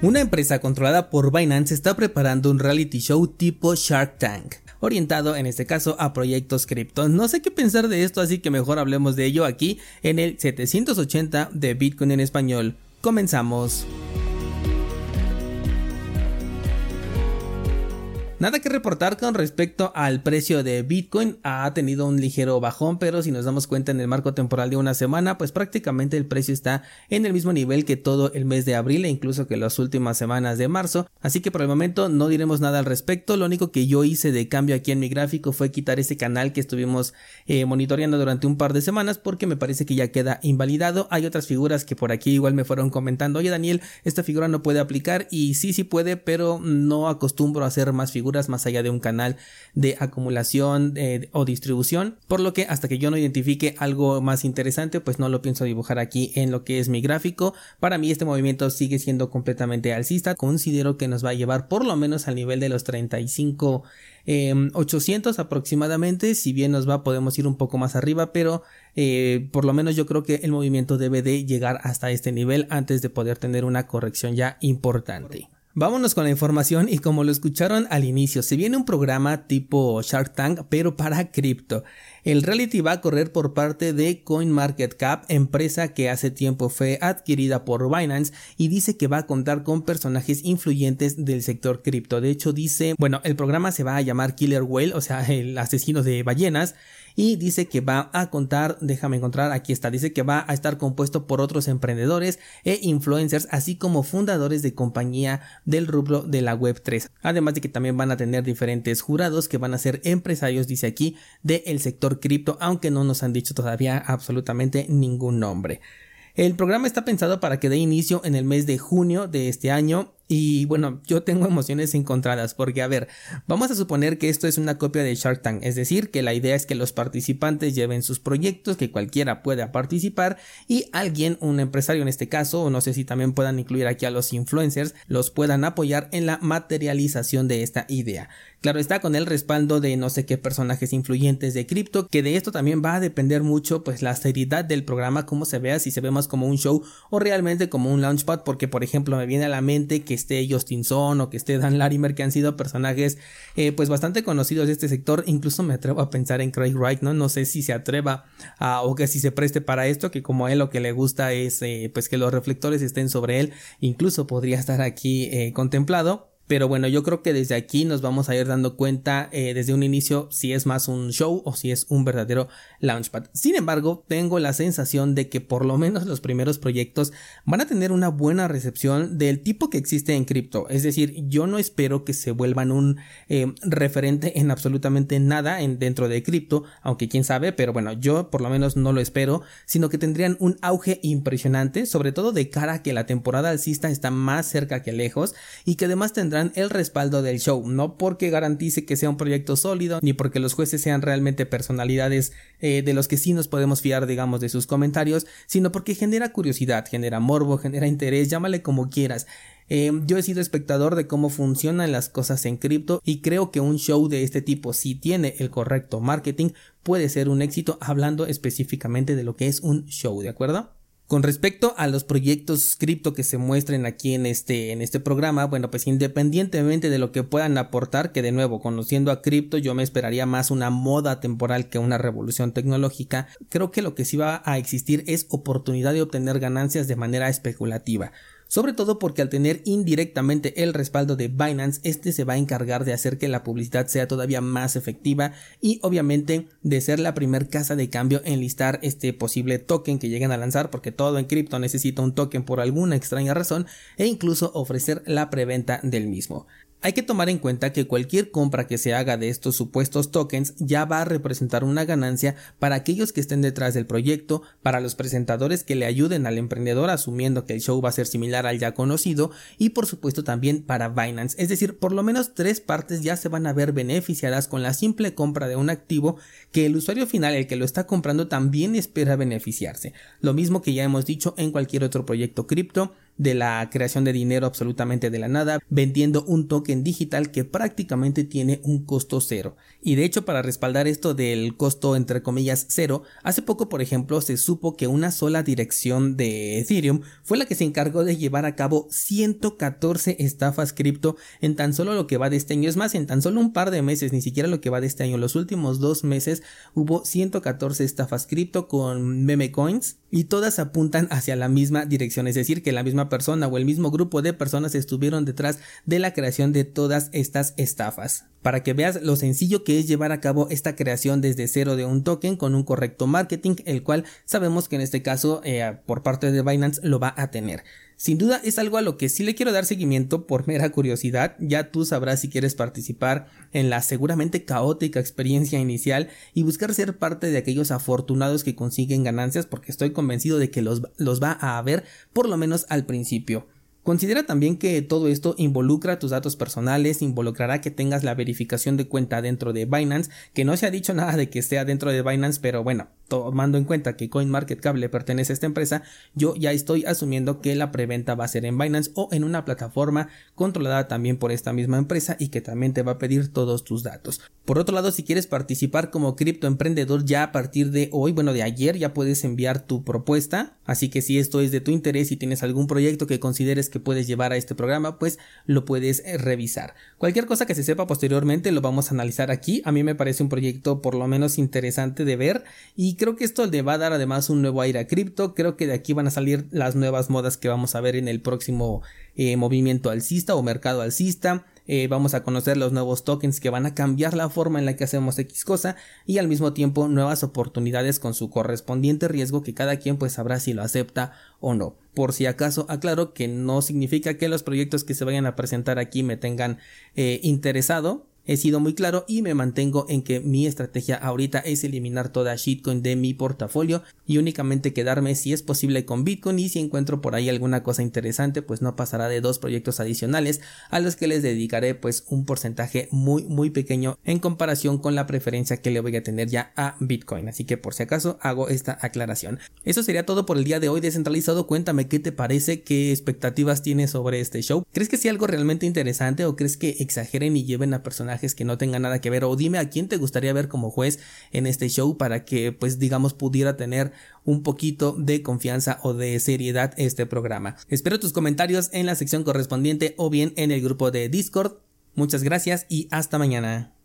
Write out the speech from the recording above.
Una empresa controlada por Binance está preparando un reality show tipo Shark Tank, orientado en este caso a proyectos cripto. No sé qué pensar de esto, así que mejor hablemos de ello aquí en el 780 de Bitcoin en español. Comenzamos. Nada que reportar con respecto al precio de Bitcoin. Ha tenido un ligero bajón, pero si nos damos cuenta en el marco temporal de una semana, pues prácticamente el precio está en el mismo nivel que todo el mes de abril e incluso que las últimas semanas de marzo. Así que por el momento no diremos nada al respecto. Lo único que yo hice de cambio aquí en mi gráfico fue quitar ese canal que estuvimos eh, monitoreando durante un par de semanas porque me parece que ya queda invalidado. Hay otras figuras que por aquí igual me fueron comentando. Oye Daniel, esta figura no puede aplicar y sí, sí puede, pero no acostumbro a hacer más figuras más allá de un canal de acumulación eh, o distribución, por lo que hasta que yo no identifique algo más interesante, pues no lo pienso dibujar aquí en lo que es mi gráfico. Para mí este movimiento sigue siendo completamente alcista, considero que nos va a llevar por lo menos al nivel de los 35 800 em, aproximadamente, si bien nos va podemos ir un poco más arriba, pero eh, por lo menos yo creo que el movimiento debe de llegar hasta este nivel antes de poder tener una corrección ya importante. Vámonos con la información y como lo escucharon al inicio, se viene un programa tipo Shark Tank pero para cripto. El reality va a correr por parte de CoinMarketCap, empresa que hace tiempo fue adquirida por Binance y dice que va a contar con personajes influyentes del sector cripto. De hecho dice, bueno, el programa se va a llamar Killer Whale, o sea, el asesino de ballenas y dice que va a contar, déjame encontrar, aquí está, dice que va a estar compuesto por otros emprendedores e influencers, así como fundadores de compañía del rubro de la web 3. Además de que también van a tener diferentes jurados que van a ser empresarios, dice aquí, del sector cripto, aunque no nos han dicho todavía absolutamente ningún nombre. El programa está pensado para que dé inicio en el mes de junio de este año y bueno, yo tengo emociones encontradas porque, a ver, vamos a suponer que esto es una copia de Shark Tank, es decir, que la idea es que los participantes lleven sus proyectos, que cualquiera pueda participar y alguien, un empresario en este caso, o no sé si también puedan incluir aquí a los influencers, los puedan apoyar en la materialización de esta idea. Claro está con el respaldo de no sé qué personajes influyentes de cripto, que de esto también va a depender mucho pues la seriedad del programa, cómo se vea, si se ve más como un show o realmente como un launchpad, porque por ejemplo me viene a la mente que esté Justin Son o que esté Dan Larimer, que han sido personajes eh, pues bastante conocidos de este sector. Incluso me atrevo a pensar en Craig Wright, ¿no? No sé si se atreva o que si se preste para esto, que como a él lo que le gusta es eh, pues que los reflectores estén sobre él. Incluso podría estar aquí eh, contemplado. Pero bueno, yo creo que desde aquí nos vamos a ir dando cuenta eh, desde un inicio si es más un show o si es un verdadero launchpad. Sin embargo, tengo la sensación de que por lo menos los primeros proyectos van a tener una buena recepción del tipo que existe en cripto. Es decir, yo no espero que se vuelvan un eh, referente en absolutamente nada en, dentro de cripto, aunque quién sabe, pero bueno, yo por lo menos no lo espero, sino que tendrían un auge impresionante, sobre todo de cara a que la temporada alcista está más cerca que lejos y que además tendrán el respaldo del show, no porque garantice que sea un proyecto sólido, ni porque los jueces sean realmente personalidades eh, de los que sí nos podemos fiar, digamos, de sus comentarios, sino porque genera curiosidad, genera morbo, genera interés, llámale como quieras. Eh, yo he sido espectador de cómo funcionan las cosas en cripto y creo que un show de este tipo, si tiene el correcto marketing, puede ser un éxito hablando específicamente de lo que es un show, ¿de acuerdo? Con respecto a los proyectos cripto que se muestren aquí en este, en este programa, bueno, pues independientemente de lo que puedan aportar, que de nuevo, conociendo a cripto, yo me esperaría más una moda temporal que una revolución tecnológica, creo que lo que sí va a existir es oportunidad de obtener ganancias de manera especulativa sobre todo porque al tener indirectamente el respaldo de Binance, este se va a encargar de hacer que la publicidad sea todavía más efectiva y obviamente de ser la primer casa de cambio en listar este posible token que lleguen a lanzar, porque todo en cripto necesita un token por alguna extraña razón, e incluso ofrecer la preventa del mismo. Hay que tomar en cuenta que cualquier compra que se haga de estos supuestos tokens ya va a representar una ganancia para aquellos que estén detrás del proyecto, para los presentadores que le ayuden al emprendedor asumiendo que el show va a ser similar al ya conocido y por supuesto también para Binance. Es decir, por lo menos tres partes ya se van a ver beneficiadas con la simple compra de un activo que el usuario final, el que lo está comprando, también espera beneficiarse. Lo mismo que ya hemos dicho en cualquier otro proyecto cripto de la creación de dinero absolutamente de la nada, vendiendo un token digital que prácticamente tiene un costo cero. Y de hecho, para respaldar esto del costo entre comillas cero, hace poco, por ejemplo, se supo que una sola dirección de Ethereum fue la que se encargó de llevar a cabo 114 estafas cripto en tan solo lo que va de este año. Es más, en tan solo un par de meses, ni siquiera lo que va de este año, los últimos dos meses hubo 114 estafas cripto con meme coins y todas apuntan hacia la misma dirección, es decir, que la misma persona o el mismo grupo de personas estuvieron detrás de la creación de todas estas estafas. Para que veas lo sencillo que es llevar a cabo esta creación desde cero de un token con un correcto marketing, el cual sabemos que en este caso eh, por parte de Binance lo va a tener. Sin duda es algo a lo que sí le quiero dar seguimiento por mera curiosidad, ya tú sabrás si quieres participar en la seguramente caótica experiencia inicial y buscar ser parte de aquellos afortunados que consiguen ganancias porque estoy convencido de que los, los va a haber por lo menos al principio. Considera también que todo esto involucra tus datos personales, involucrará que tengas la verificación de cuenta dentro de Binance, que no se ha dicho nada de que esté dentro de Binance, pero bueno, tomando en cuenta que CoinMarketCap le pertenece a esta empresa, yo ya estoy asumiendo que la preventa va a ser en Binance o en una plataforma controlada también por esta misma empresa y que también te va a pedir todos tus datos. Por otro lado, si quieres participar como criptoemprendedor ya a partir de hoy, bueno, de ayer ya puedes enviar tu propuesta, así que si esto es de tu interés y tienes algún proyecto que consideres que puedes llevar a este programa, pues lo puedes eh, revisar. Cualquier cosa que se sepa posteriormente lo vamos a analizar aquí. A mí me parece un proyecto por lo menos interesante de ver y creo que esto le va a dar además un nuevo aire a cripto. Creo que de aquí van a salir las nuevas modas que vamos a ver en el próximo eh, movimiento alcista o mercado alcista. Eh, vamos a conocer los nuevos tokens que van a cambiar la forma en la que hacemos X cosa y al mismo tiempo nuevas oportunidades con su correspondiente riesgo que cada quien pues sabrá si lo acepta o no. Por si acaso aclaro que no significa que los proyectos que se vayan a presentar aquí me tengan eh, interesado he sido muy claro y me mantengo en que mi estrategia ahorita es eliminar toda shitcoin de mi portafolio y únicamente quedarme si es posible con Bitcoin. Y si encuentro por ahí alguna cosa interesante pues no pasará de dos proyectos adicionales a los que les dedicaré pues un porcentaje muy muy pequeño en comparación con la preferencia que le voy a tener ya a Bitcoin. Así que por si acaso hago esta aclaración. Eso sería todo por el día de hoy descentralizado. Cuéntame qué te parece qué expectativas tienes sobre este show crees que sea algo realmente interesante o crees que exageren y lleven a que no tengan nada que ver o dime a quién te gustaría ver como juez en este show para que pues digamos pudiera tener un poquito de confianza o de seriedad este programa. Espero tus comentarios en la sección correspondiente o bien en el grupo de Discord. Muchas gracias y hasta mañana.